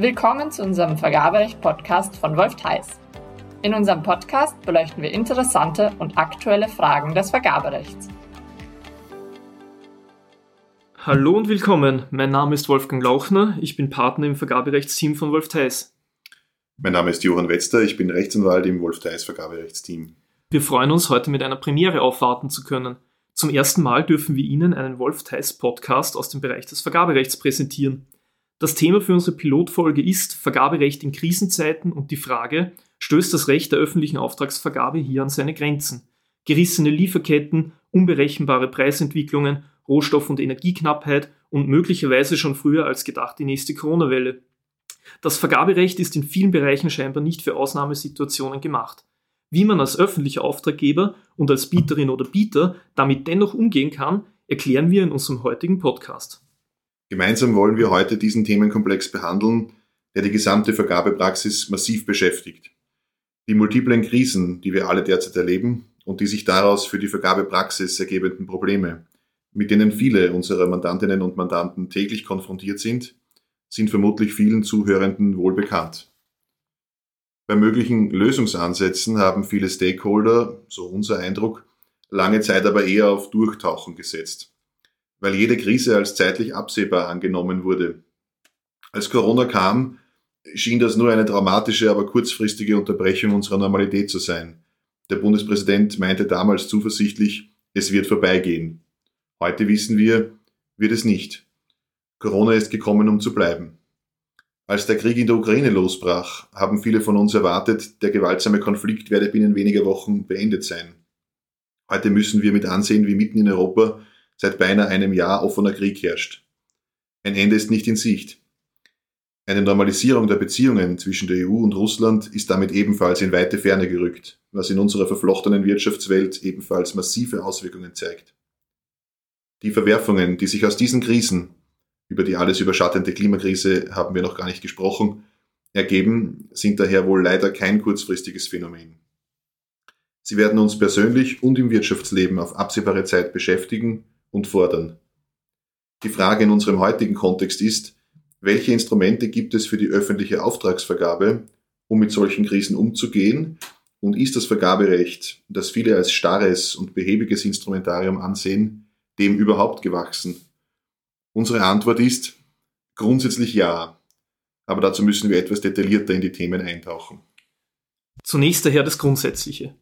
Willkommen zu unserem Vergaberecht-Podcast von Wolf Theis. In unserem Podcast beleuchten wir interessante und aktuelle Fragen des Vergaberechts. Hallo und willkommen. Mein Name ist Wolfgang Lauchner. Ich bin Partner im Vergaberechtsteam von Wolf Theis. Mein Name ist Johann Wetzter. Ich bin Rechtsanwalt im Wolf Theis Vergaberechtsteam. Wir freuen uns, heute mit einer Premiere aufwarten zu können. Zum ersten Mal dürfen wir Ihnen einen Wolf Theis Podcast aus dem Bereich des Vergaberechts präsentieren. Das Thema für unsere Pilotfolge ist Vergaberecht in Krisenzeiten und die Frage, stößt das Recht der öffentlichen Auftragsvergabe hier an seine Grenzen? Gerissene Lieferketten, unberechenbare Preisentwicklungen, Rohstoff- und Energieknappheit und möglicherweise schon früher als gedacht die nächste Corona-Welle. Das Vergaberecht ist in vielen Bereichen scheinbar nicht für Ausnahmesituationen gemacht. Wie man als öffentlicher Auftraggeber und als Bieterin oder Bieter damit dennoch umgehen kann, erklären wir in unserem heutigen Podcast. Gemeinsam wollen wir heute diesen Themenkomplex behandeln, der die gesamte Vergabepraxis massiv beschäftigt. Die multiplen Krisen, die wir alle derzeit erleben und die sich daraus für die Vergabepraxis ergebenden Probleme, mit denen viele unserer Mandantinnen und Mandanten täglich konfrontiert sind, sind vermutlich vielen Zuhörenden wohl bekannt. Bei möglichen Lösungsansätzen haben viele Stakeholder, so unser Eindruck, lange Zeit aber eher auf Durchtauchen gesetzt weil jede Krise als zeitlich absehbar angenommen wurde. Als Corona kam, schien das nur eine dramatische, aber kurzfristige Unterbrechung unserer Normalität zu sein. Der Bundespräsident meinte damals zuversichtlich, es wird vorbeigehen. Heute wissen wir, wird es nicht. Corona ist gekommen, um zu bleiben. Als der Krieg in der Ukraine losbrach, haben viele von uns erwartet, der gewaltsame Konflikt werde binnen weniger Wochen beendet sein. Heute müssen wir mit ansehen, wie mitten in Europa seit beinahe einem Jahr offener Krieg herrscht. Ein Ende ist nicht in Sicht. Eine Normalisierung der Beziehungen zwischen der EU und Russland ist damit ebenfalls in weite Ferne gerückt, was in unserer verflochtenen Wirtschaftswelt ebenfalls massive Auswirkungen zeigt. Die Verwerfungen, die sich aus diesen Krisen, über die alles überschattende Klimakrise haben wir noch gar nicht gesprochen, ergeben, sind daher wohl leider kein kurzfristiges Phänomen. Sie werden uns persönlich und im Wirtschaftsleben auf absehbare Zeit beschäftigen und fordern. Die Frage in unserem heutigen Kontext ist, welche Instrumente gibt es für die öffentliche Auftragsvergabe, um mit solchen Krisen umzugehen? Und ist das Vergaberecht, das viele als starres und behäbiges Instrumentarium ansehen, dem überhaupt gewachsen? Unsere Antwort ist grundsätzlich ja, aber dazu müssen wir etwas detaillierter in die Themen eintauchen. Zunächst daher das Grundsätzliche.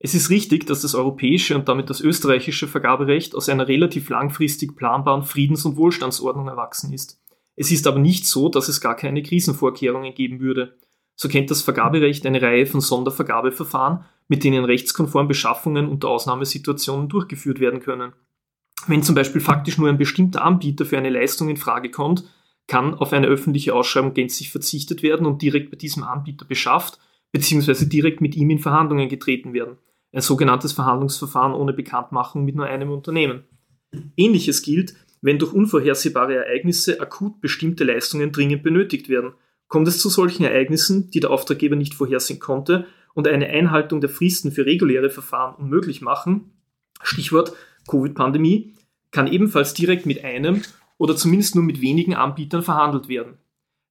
Es ist richtig, dass das europäische und damit das österreichische Vergaberecht aus einer relativ langfristig planbaren Friedens- und Wohlstandsordnung erwachsen ist. Es ist aber nicht so, dass es gar keine Krisenvorkehrungen geben würde. So kennt das Vergaberecht eine Reihe von Sondervergabeverfahren, mit denen rechtskonform Beschaffungen unter Ausnahmesituationen durchgeführt werden können. Wenn zum Beispiel faktisch nur ein bestimmter Anbieter für eine Leistung in Frage kommt, kann auf eine öffentliche Ausschreibung gänzlich verzichtet werden und direkt bei diesem Anbieter beschafft bzw. direkt mit ihm in Verhandlungen getreten werden ein sogenanntes Verhandlungsverfahren ohne Bekanntmachung mit nur einem Unternehmen. Ähnliches gilt, wenn durch unvorhersehbare Ereignisse akut bestimmte Leistungen dringend benötigt werden. Kommt es zu solchen Ereignissen, die der Auftraggeber nicht vorhersehen konnte und eine Einhaltung der Fristen für reguläre Verfahren unmöglich machen, Stichwort Covid-Pandemie, kann ebenfalls direkt mit einem oder zumindest nur mit wenigen Anbietern verhandelt werden.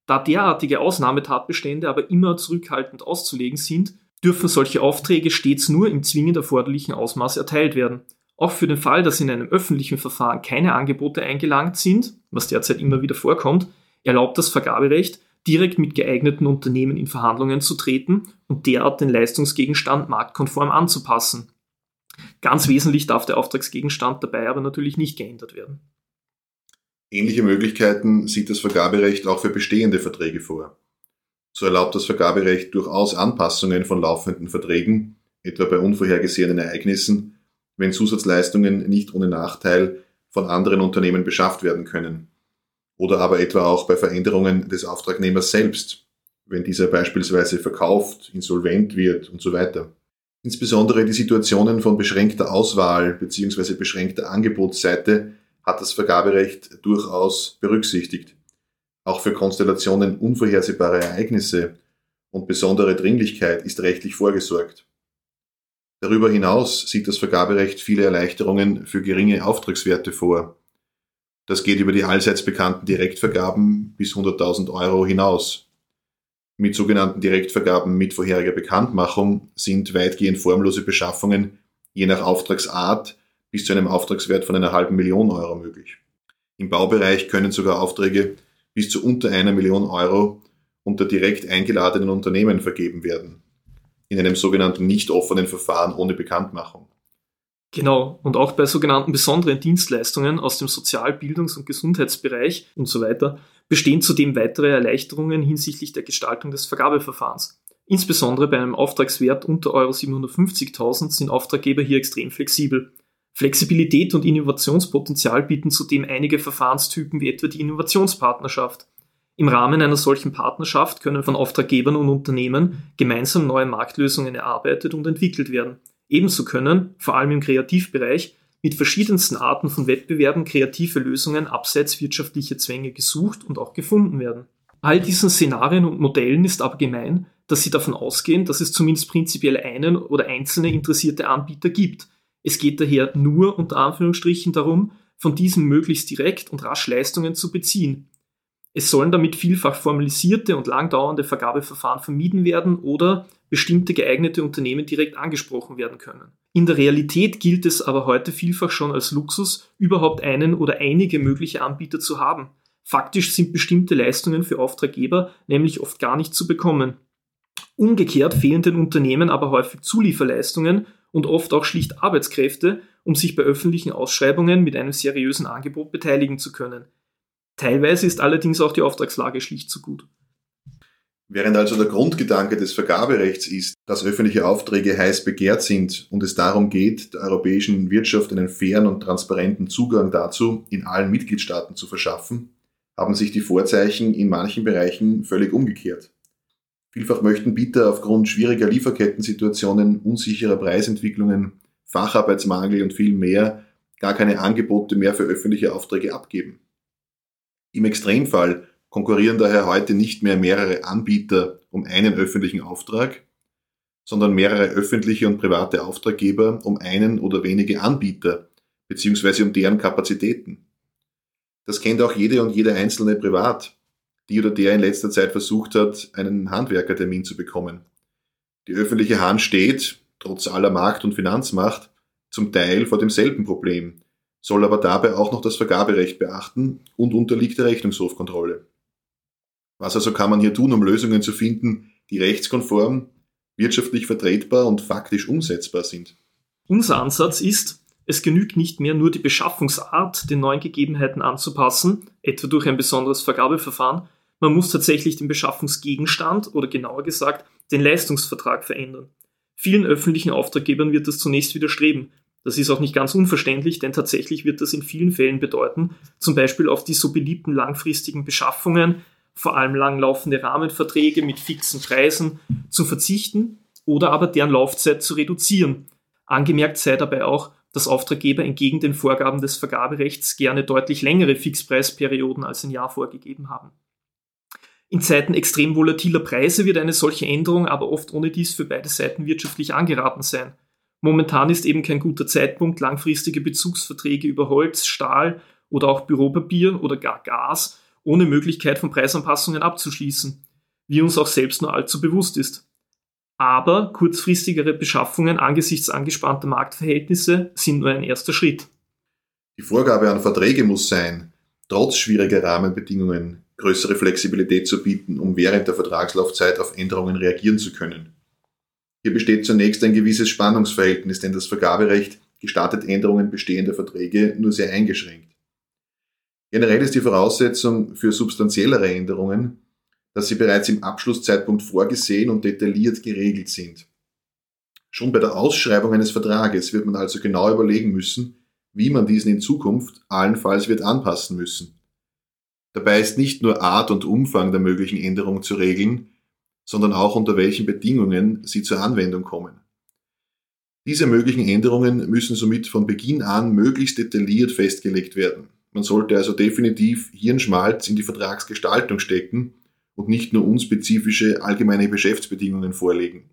Da derartige Ausnahmetatbestände aber immer zurückhaltend auszulegen sind, dürfen solche Aufträge stets nur im zwingend erforderlichen Ausmaß erteilt werden. Auch für den Fall, dass in einem öffentlichen Verfahren keine Angebote eingelangt sind, was derzeit immer wieder vorkommt, erlaubt das Vergaberecht, direkt mit geeigneten Unternehmen in Verhandlungen zu treten und derart den Leistungsgegenstand marktkonform anzupassen. Ganz wesentlich darf der Auftragsgegenstand dabei aber natürlich nicht geändert werden. Ähnliche Möglichkeiten sieht das Vergaberecht auch für bestehende Verträge vor. So erlaubt das Vergaberecht durchaus Anpassungen von laufenden Verträgen, etwa bei unvorhergesehenen Ereignissen, wenn Zusatzleistungen nicht ohne Nachteil von anderen Unternehmen beschafft werden können. Oder aber etwa auch bei Veränderungen des Auftragnehmers selbst, wenn dieser beispielsweise verkauft, insolvent wird und so weiter. Insbesondere die Situationen von beschränkter Auswahl bzw. beschränkter Angebotsseite hat das Vergaberecht durchaus berücksichtigt. Auch für Konstellationen unvorhersehbarer Ereignisse und besondere Dringlichkeit ist rechtlich vorgesorgt. Darüber hinaus sieht das Vergaberecht viele Erleichterungen für geringe Auftragswerte vor. Das geht über die allseits bekannten Direktvergaben bis 100.000 Euro hinaus. mit sogenannten Direktvergaben mit vorheriger Bekanntmachung sind weitgehend formlose Beschaffungen je nach Auftragsart bis zu einem Auftragswert von einer halben Million Euro möglich. Im Baubereich können sogar Aufträge bis zu unter einer Million Euro unter direkt eingeladenen Unternehmen vergeben werden, in einem sogenannten nicht offenen Verfahren ohne Bekanntmachung. Genau, und auch bei sogenannten besonderen Dienstleistungen aus dem Sozial-, Bildungs- und Gesundheitsbereich und so weiter bestehen zudem weitere Erleichterungen hinsichtlich der Gestaltung des Vergabeverfahrens. Insbesondere bei einem Auftragswert unter Euro 750.000 sind Auftraggeber hier extrem flexibel. Flexibilität und Innovationspotenzial bieten zudem einige Verfahrenstypen wie etwa die Innovationspartnerschaft. Im Rahmen einer solchen Partnerschaft können von Auftraggebern und Unternehmen gemeinsam neue Marktlösungen erarbeitet und entwickelt werden. Ebenso können, vor allem im Kreativbereich, mit verschiedensten Arten von Wettbewerben kreative Lösungen abseits wirtschaftlicher Zwänge gesucht und auch gefunden werden. All diesen Szenarien und Modellen ist aber gemein, dass sie davon ausgehen, dass es zumindest prinzipiell einen oder einzelne interessierte Anbieter gibt. Es geht daher nur unter Anführungsstrichen darum, von diesem möglichst direkt und rasch Leistungen zu beziehen. Es sollen damit vielfach formalisierte und langdauernde Vergabeverfahren vermieden werden oder bestimmte geeignete Unternehmen direkt angesprochen werden können. In der Realität gilt es aber heute vielfach schon als Luxus, überhaupt einen oder einige mögliche Anbieter zu haben. Faktisch sind bestimmte Leistungen für Auftraggeber nämlich oft gar nicht zu bekommen. Umgekehrt fehlen den Unternehmen aber häufig Zulieferleistungen und oft auch schlicht Arbeitskräfte, um sich bei öffentlichen Ausschreibungen mit einem seriösen Angebot beteiligen zu können. Teilweise ist allerdings auch die Auftragslage schlicht zu gut. Während also der Grundgedanke des Vergaberechts ist, dass öffentliche Aufträge heiß begehrt sind und es darum geht, der europäischen Wirtschaft einen fairen und transparenten Zugang dazu in allen Mitgliedstaaten zu verschaffen, haben sich die Vorzeichen in manchen Bereichen völlig umgekehrt. Vielfach möchten Bieter aufgrund schwieriger Lieferkettensituationen, unsicherer Preisentwicklungen, Facharbeitsmangel und viel mehr gar keine Angebote mehr für öffentliche Aufträge abgeben. Im Extremfall konkurrieren daher heute nicht mehr mehrere Anbieter um einen öffentlichen Auftrag, sondern mehrere öffentliche und private Auftraggeber um einen oder wenige Anbieter bzw. um deren Kapazitäten. Das kennt auch jede und jeder Einzelne privat, die oder der in letzter Zeit versucht hat, einen Handwerkertermin zu bekommen. Die öffentliche Hand steht, trotz aller Markt- und Finanzmacht, zum Teil vor demselben Problem, soll aber dabei auch noch das Vergaberecht beachten und unterliegt der Rechnungshofkontrolle. Was also kann man hier tun, um Lösungen zu finden, die rechtskonform, wirtschaftlich vertretbar und faktisch umsetzbar sind? Unser Ansatz ist, es genügt nicht mehr nur die Beschaffungsart den neuen Gegebenheiten anzupassen, etwa durch ein besonderes Vergabeverfahren, man muss tatsächlich den Beschaffungsgegenstand oder genauer gesagt den Leistungsvertrag verändern. Vielen öffentlichen Auftraggebern wird das zunächst widerstreben, das ist auch nicht ganz unverständlich, denn tatsächlich wird das in vielen Fällen bedeuten, zum Beispiel auf die so beliebten langfristigen Beschaffungen, vor allem langlaufende Rahmenverträge mit fixen Preisen zu verzichten oder aber deren Laufzeit zu reduzieren. Angemerkt sei dabei auch, dass Auftraggeber entgegen den Vorgaben des Vergaberechts gerne deutlich längere Fixpreisperioden als ein Jahr vorgegeben haben. In Zeiten extrem volatiler Preise wird eine solche Änderung aber oft ohne dies für beide Seiten wirtschaftlich angeraten sein. Momentan ist eben kein guter Zeitpunkt, langfristige Bezugsverträge über Holz, Stahl oder auch Büropapier oder gar Gas ohne Möglichkeit von Preisanpassungen abzuschließen, wie uns auch selbst nur allzu bewusst ist. Aber kurzfristigere Beschaffungen angesichts angespannter Marktverhältnisse sind nur ein erster Schritt. Die Vorgabe an Verträge muss sein, trotz schwieriger Rahmenbedingungen größere Flexibilität zu bieten, um während der Vertragslaufzeit auf Änderungen reagieren zu können. Hier besteht zunächst ein gewisses Spannungsverhältnis, denn das Vergaberecht gestattet Änderungen bestehender Verträge nur sehr eingeschränkt. Generell ist die Voraussetzung für substanziellere Änderungen, dass sie bereits im Abschlusszeitpunkt vorgesehen und detailliert geregelt sind. Schon bei der Ausschreibung eines Vertrages wird man also genau überlegen müssen, wie man diesen in Zukunft allenfalls wird anpassen müssen. Dabei ist nicht nur Art und Umfang der möglichen Änderungen zu regeln, sondern auch unter welchen Bedingungen sie zur Anwendung kommen. Diese möglichen Änderungen müssen somit von Beginn an möglichst detailliert festgelegt werden. Man sollte also definitiv Hirnschmalz in die Vertragsgestaltung stecken und nicht nur unspezifische allgemeine Geschäftsbedingungen vorlegen.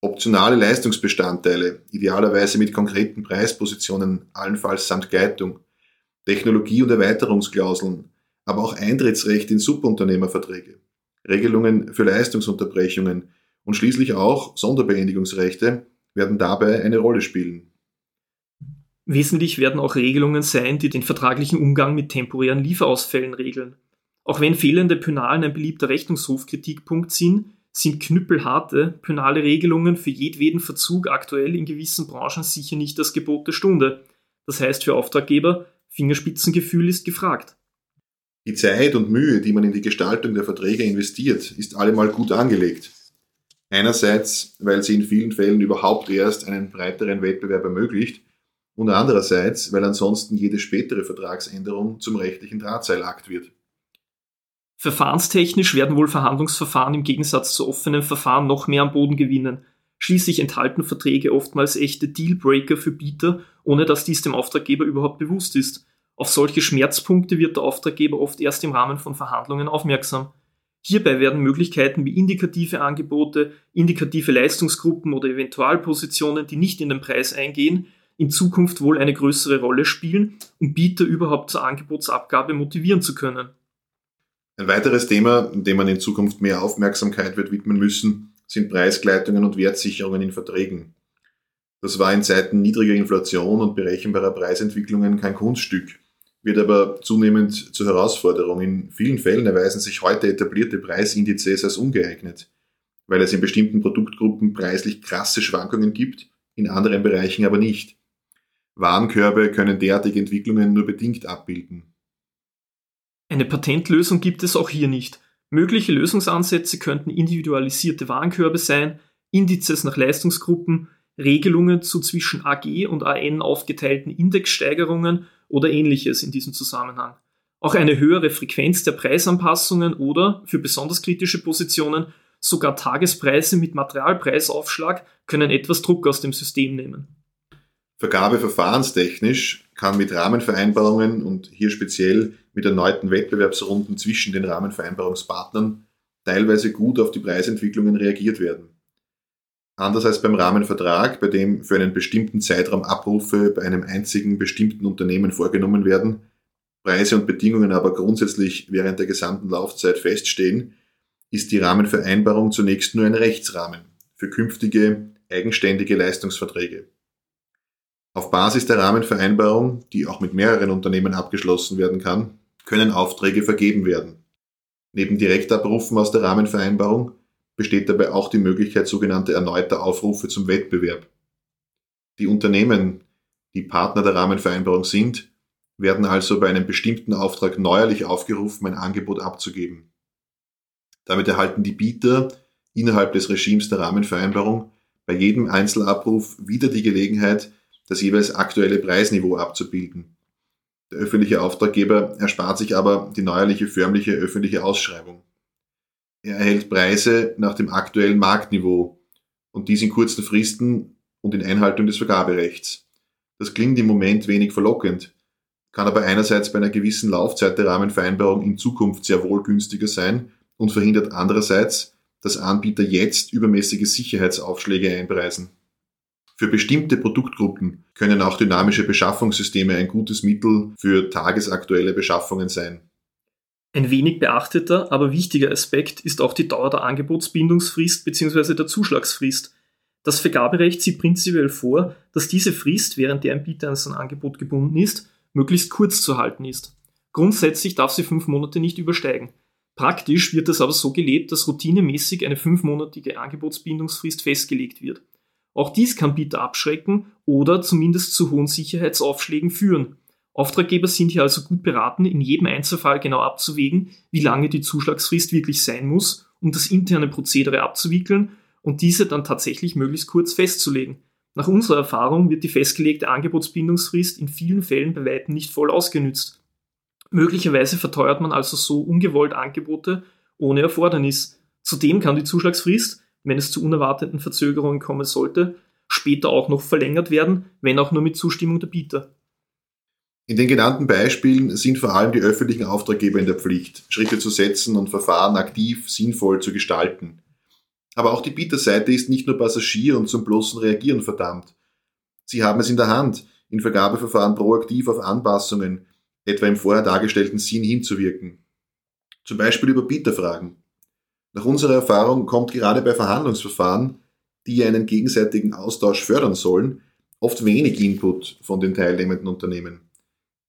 Optionale Leistungsbestandteile, idealerweise mit konkreten Preispositionen, allenfalls samt Gleitung, Technologie- und Erweiterungsklauseln, aber auch Eintrittsrecht in Subunternehmerverträge Regelungen für Leistungsunterbrechungen und schließlich auch Sonderbeendigungsrechte werden dabei eine Rolle spielen. Wesentlich werden auch Regelungen sein, die den vertraglichen Umgang mit temporären Lieferausfällen regeln. Auch wenn fehlende Pönalen ein beliebter Rechnungshofkritikpunkt sind, sind knüppelharte pönale Regelungen für jedweden Verzug aktuell in gewissen Branchen sicher nicht das Gebot der Stunde. Das heißt für Auftraggeber, Fingerspitzengefühl ist gefragt. Die Zeit und Mühe, die man in die Gestaltung der Verträge investiert, ist allemal gut angelegt. Einerseits, weil sie in vielen Fällen überhaupt erst einen breiteren Wettbewerb ermöglicht und andererseits, weil ansonsten jede spätere Vertragsänderung zum rechtlichen Drahtseilakt wird. Verfahrenstechnisch werden wohl Verhandlungsverfahren im Gegensatz zu offenen Verfahren noch mehr am Boden gewinnen. Schließlich enthalten Verträge oftmals echte Dealbreaker für Bieter, ohne dass dies dem Auftraggeber überhaupt bewusst ist. Auf solche Schmerzpunkte wird der Auftraggeber oft erst im Rahmen von Verhandlungen aufmerksam. Hierbei werden Möglichkeiten wie indikative Angebote, indikative Leistungsgruppen oder Eventualpositionen, die nicht in den Preis eingehen, in Zukunft wohl eine größere Rolle spielen, um Bieter überhaupt zur Angebotsabgabe motivieren zu können. Ein weiteres Thema, dem man in Zukunft mehr Aufmerksamkeit wird widmen müssen, sind Preisgleitungen und Wertsicherungen in Verträgen. Das war in Zeiten niedriger Inflation und berechenbarer Preisentwicklungen kein Kunststück wird aber zunehmend zur Herausforderung. In vielen Fällen erweisen sich heute etablierte Preisindizes als ungeeignet, weil es in bestimmten Produktgruppen preislich krasse Schwankungen gibt, in anderen Bereichen aber nicht. Warenkörbe können derartige Entwicklungen nur bedingt abbilden. Eine Patentlösung gibt es auch hier nicht. Mögliche Lösungsansätze könnten individualisierte Warenkörbe sein, Indizes nach Leistungsgruppen, Regelungen zu zwischen AG und AN aufgeteilten Indexsteigerungen oder ähnliches in diesem Zusammenhang. Auch eine höhere Frequenz der Preisanpassungen oder, für besonders kritische Positionen, sogar Tagespreise mit Materialpreisaufschlag können etwas Druck aus dem System nehmen. Vergabeverfahrenstechnisch kann mit Rahmenvereinbarungen und hier speziell mit erneuten Wettbewerbsrunden zwischen den Rahmenvereinbarungspartnern teilweise gut auf die Preisentwicklungen reagiert werden. Anders als beim Rahmenvertrag, bei dem für einen bestimmten Zeitraum Abrufe bei einem einzigen bestimmten Unternehmen vorgenommen werden, Preise und Bedingungen aber grundsätzlich während der gesamten Laufzeit feststehen, ist die Rahmenvereinbarung zunächst nur ein Rechtsrahmen für künftige eigenständige Leistungsverträge. Auf Basis der Rahmenvereinbarung, die auch mit mehreren Unternehmen abgeschlossen werden kann, können Aufträge vergeben werden. Neben Direktabrufen aus der Rahmenvereinbarung besteht dabei auch die Möglichkeit sogenannter erneuter Aufrufe zum Wettbewerb. Die Unternehmen, die Partner der Rahmenvereinbarung sind, werden also bei einem bestimmten Auftrag neuerlich aufgerufen, ein Angebot abzugeben. Damit erhalten die Bieter innerhalb des Regimes der Rahmenvereinbarung bei jedem Einzelabruf wieder die Gelegenheit, das jeweils aktuelle Preisniveau abzubilden. Der öffentliche Auftraggeber erspart sich aber die neuerliche förmliche öffentliche Ausschreibung. Er erhält Preise nach dem aktuellen Marktniveau und dies in kurzen Fristen und in Einhaltung des Vergaberechts. Das klingt im Moment wenig verlockend, kann aber einerseits bei einer gewissen Laufzeit der Rahmenvereinbarung in Zukunft sehr wohl günstiger sein und verhindert andererseits, dass Anbieter jetzt übermäßige Sicherheitsaufschläge einpreisen. Für bestimmte Produktgruppen können auch dynamische Beschaffungssysteme ein gutes Mittel für tagesaktuelle Beschaffungen sein. Ein wenig beachteter, aber wichtiger Aspekt ist auch die Dauer der Angebotsbindungsfrist bzw. der Zuschlagsfrist. Das Vergaberecht sieht prinzipiell vor, dass diese Frist, während der ein Bieter an sein Angebot gebunden ist, möglichst kurz zu halten ist. Grundsätzlich darf sie fünf Monate nicht übersteigen. Praktisch wird es aber so gelebt, dass routinemäßig eine fünfmonatige Angebotsbindungsfrist festgelegt wird. Auch dies kann Bieter abschrecken oder zumindest zu hohen Sicherheitsaufschlägen führen. Auftraggeber sind hier also gut beraten, in jedem Einzelfall genau abzuwägen, wie lange die Zuschlagsfrist wirklich sein muss, um das interne Prozedere abzuwickeln und diese dann tatsächlich möglichst kurz festzulegen. Nach unserer Erfahrung wird die festgelegte Angebotsbindungsfrist in vielen Fällen bei weitem nicht voll ausgenützt. Möglicherweise verteuert man also so ungewollt Angebote ohne Erfordernis. Zudem kann die Zuschlagsfrist, wenn es zu unerwarteten Verzögerungen kommen sollte, später auch noch verlängert werden, wenn auch nur mit Zustimmung der Bieter. In den genannten Beispielen sind vor allem die öffentlichen Auftraggeber in der Pflicht, Schritte zu setzen und Verfahren aktiv, sinnvoll zu gestalten. Aber auch die Bieterseite ist nicht nur Passagier und zum bloßen Reagieren verdammt. Sie haben es in der Hand, in Vergabeverfahren proaktiv auf Nach unserer Erfahrung kommt gerade bei Verhandlungsverfahren, die einen gegenseitigen Austausch fördern sollen, oft wenig Input von den teilnehmenden Unternehmen.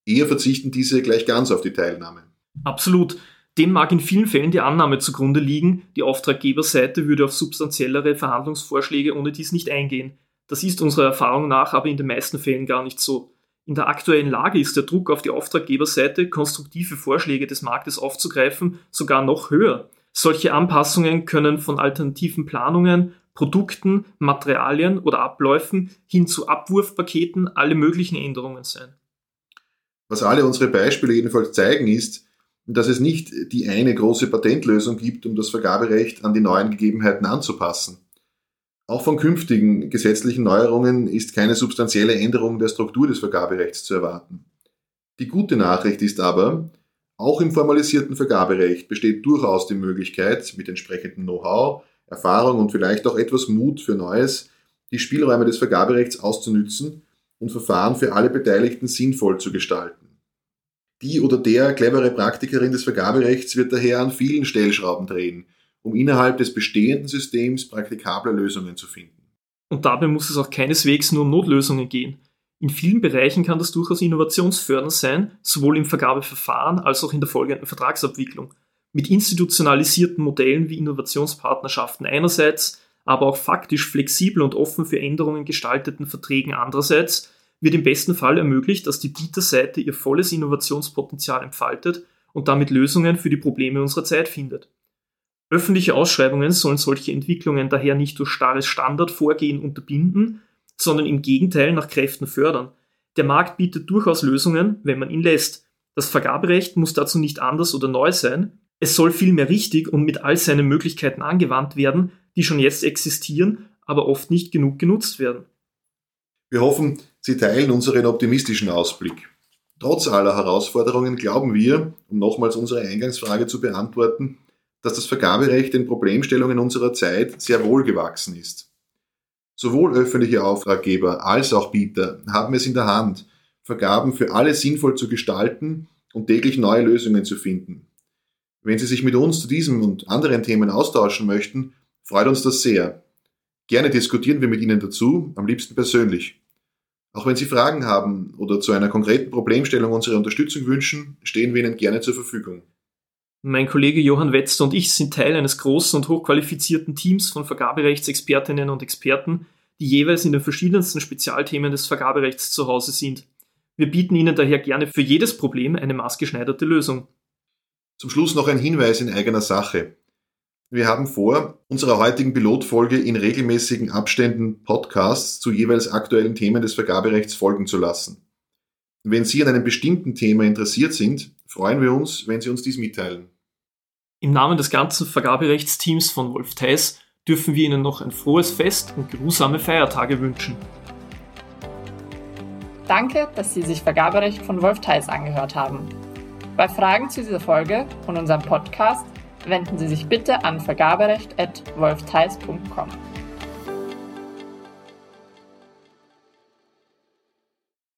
Eher verzichten diese gleich ganz auf die Teilnahme. Absolut. Dem mag in vielen Fällen die Annahme zugrunde liegen, die Auftraggeberseite würde auf substanziellere Verhandlungsvorschläge ohne dies nicht eingehen. Das ist unserer Erfahrung nach aber in den meisten Fällen gar nicht so. In der aktuellen Lage ist der Druck auf die Auftraggeberseite, konstruktive Vorschläge des Marktes aufzugreifen, sogar noch höher. Solche Anpassungen können von alternativen Planungen, Produkten, Materialien oder Abläufen hin zu Abwurfpaketen alle möglichen Änderungen sein. Was alle unsere Beispiele jedenfalls zeigen, ist, dass es nicht die eine große Patentlösung gibt, um das Vergaberecht an die neuen Gegebenheiten anzupassen. Auch von künftigen gesetzlichen Neuerungen ist keine substanzielle Änderung der Struktur des Vergaberechts zu erwarten. Die gute Nachricht ist aber, auch im formalisierten Vergaberecht besteht durchaus die Möglichkeit, mit entsprechendem Know-how, Erfahrung und vielleicht auch etwas Mut für Neues, die Spielräume des Vergaberechts auszunützen und Verfahren für alle Beteiligten sinnvoll zu gestalten. Die oder der clevere Praktikerin des Vergaberechts wird daher an vielen Stellschrauben drehen, um innerhalb des bestehenden Systems praktikable Lösungen zu finden. Und dabei muss es auch keineswegs nur um Notlösungen gehen. In vielen Bereichen kann das durchaus innovationsfördernd sein, sowohl im Vergabeverfahren als auch in der folgenden Vertragsabwicklung. Mit institutionalisierten Modellen wie Innovationspartnerschaften einerseits, aber auch faktisch flexibel und offen für Änderungen gestalteten Verträgen andererseits wird im besten Fall ermöglicht, dass die Bieterseite ihr volles Innovationspotenzial entfaltet und damit Lösungen für die Probleme unserer Zeit findet. Öffentliche Ausschreibungen sollen solche Entwicklungen daher nicht durch starres Standardvorgehen unterbinden, sondern im Gegenteil nach Kräften fördern. Der Markt bietet durchaus Lösungen, wenn man ihn lässt. Das Vergaberecht muss dazu nicht anders oder neu sein. Es soll vielmehr richtig und mit all seinen Möglichkeiten angewandt werden, die schon jetzt existieren, aber oft nicht genug genutzt werden. Wir hoffen, Sie teilen unseren optimistischen Ausblick. Trotz aller Herausforderungen glauben wir, um nochmals unsere Eingangsfrage zu beantworten, dass das Vergaberecht den Problemstellungen unserer Zeit sehr wohl gewachsen ist. Sowohl öffentliche Auftraggeber als auch Bieter haben es in der Hand, Vergaben für alle sinnvoll zu gestalten und täglich neue Lösungen zu finden. Wenn Sie sich mit uns zu diesem und anderen Themen austauschen möchten, freut uns das sehr. Gerne diskutieren wir mit Ihnen dazu, am liebsten persönlich. Auch wenn Sie Fragen haben oder zu einer konkreten Problemstellung unsere Unterstützung wünschen, stehen wir Ihnen gerne zur Verfügung. Mein Kollege Johann Wetzler und ich sind Teil eines großen und hochqualifizierten Teams von Vergaberechtsexpertinnen und Experten, die jeweils in den verschiedensten Spezialthemen des Vergaberechts zu Hause sind. Wir bieten Ihnen daher gerne für jedes Problem eine maßgeschneiderte Lösung. Zum Schluss noch ein Hinweis in eigener Sache. Wir haben vor, unserer heutigen Pilotfolge in regelmäßigen Abständen Podcasts zu jeweils aktuellen Themen des Vergaberechts folgen zu lassen. Wenn Sie an einem bestimmten Thema interessiert sind, freuen wir uns, wenn Sie uns dies mitteilen. Im Namen des ganzen Vergaberechtsteams von Wolf Theis dürfen wir Ihnen noch ein frohes Fest und geruhsame Feiertage wünschen. Danke, dass Sie sich Vergaberecht von Wolf Theis angehört haben. Bei Fragen zu dieser Folge und unserem Podcast wenden Sie sich bitte an vergaberecht.wolftheis.com.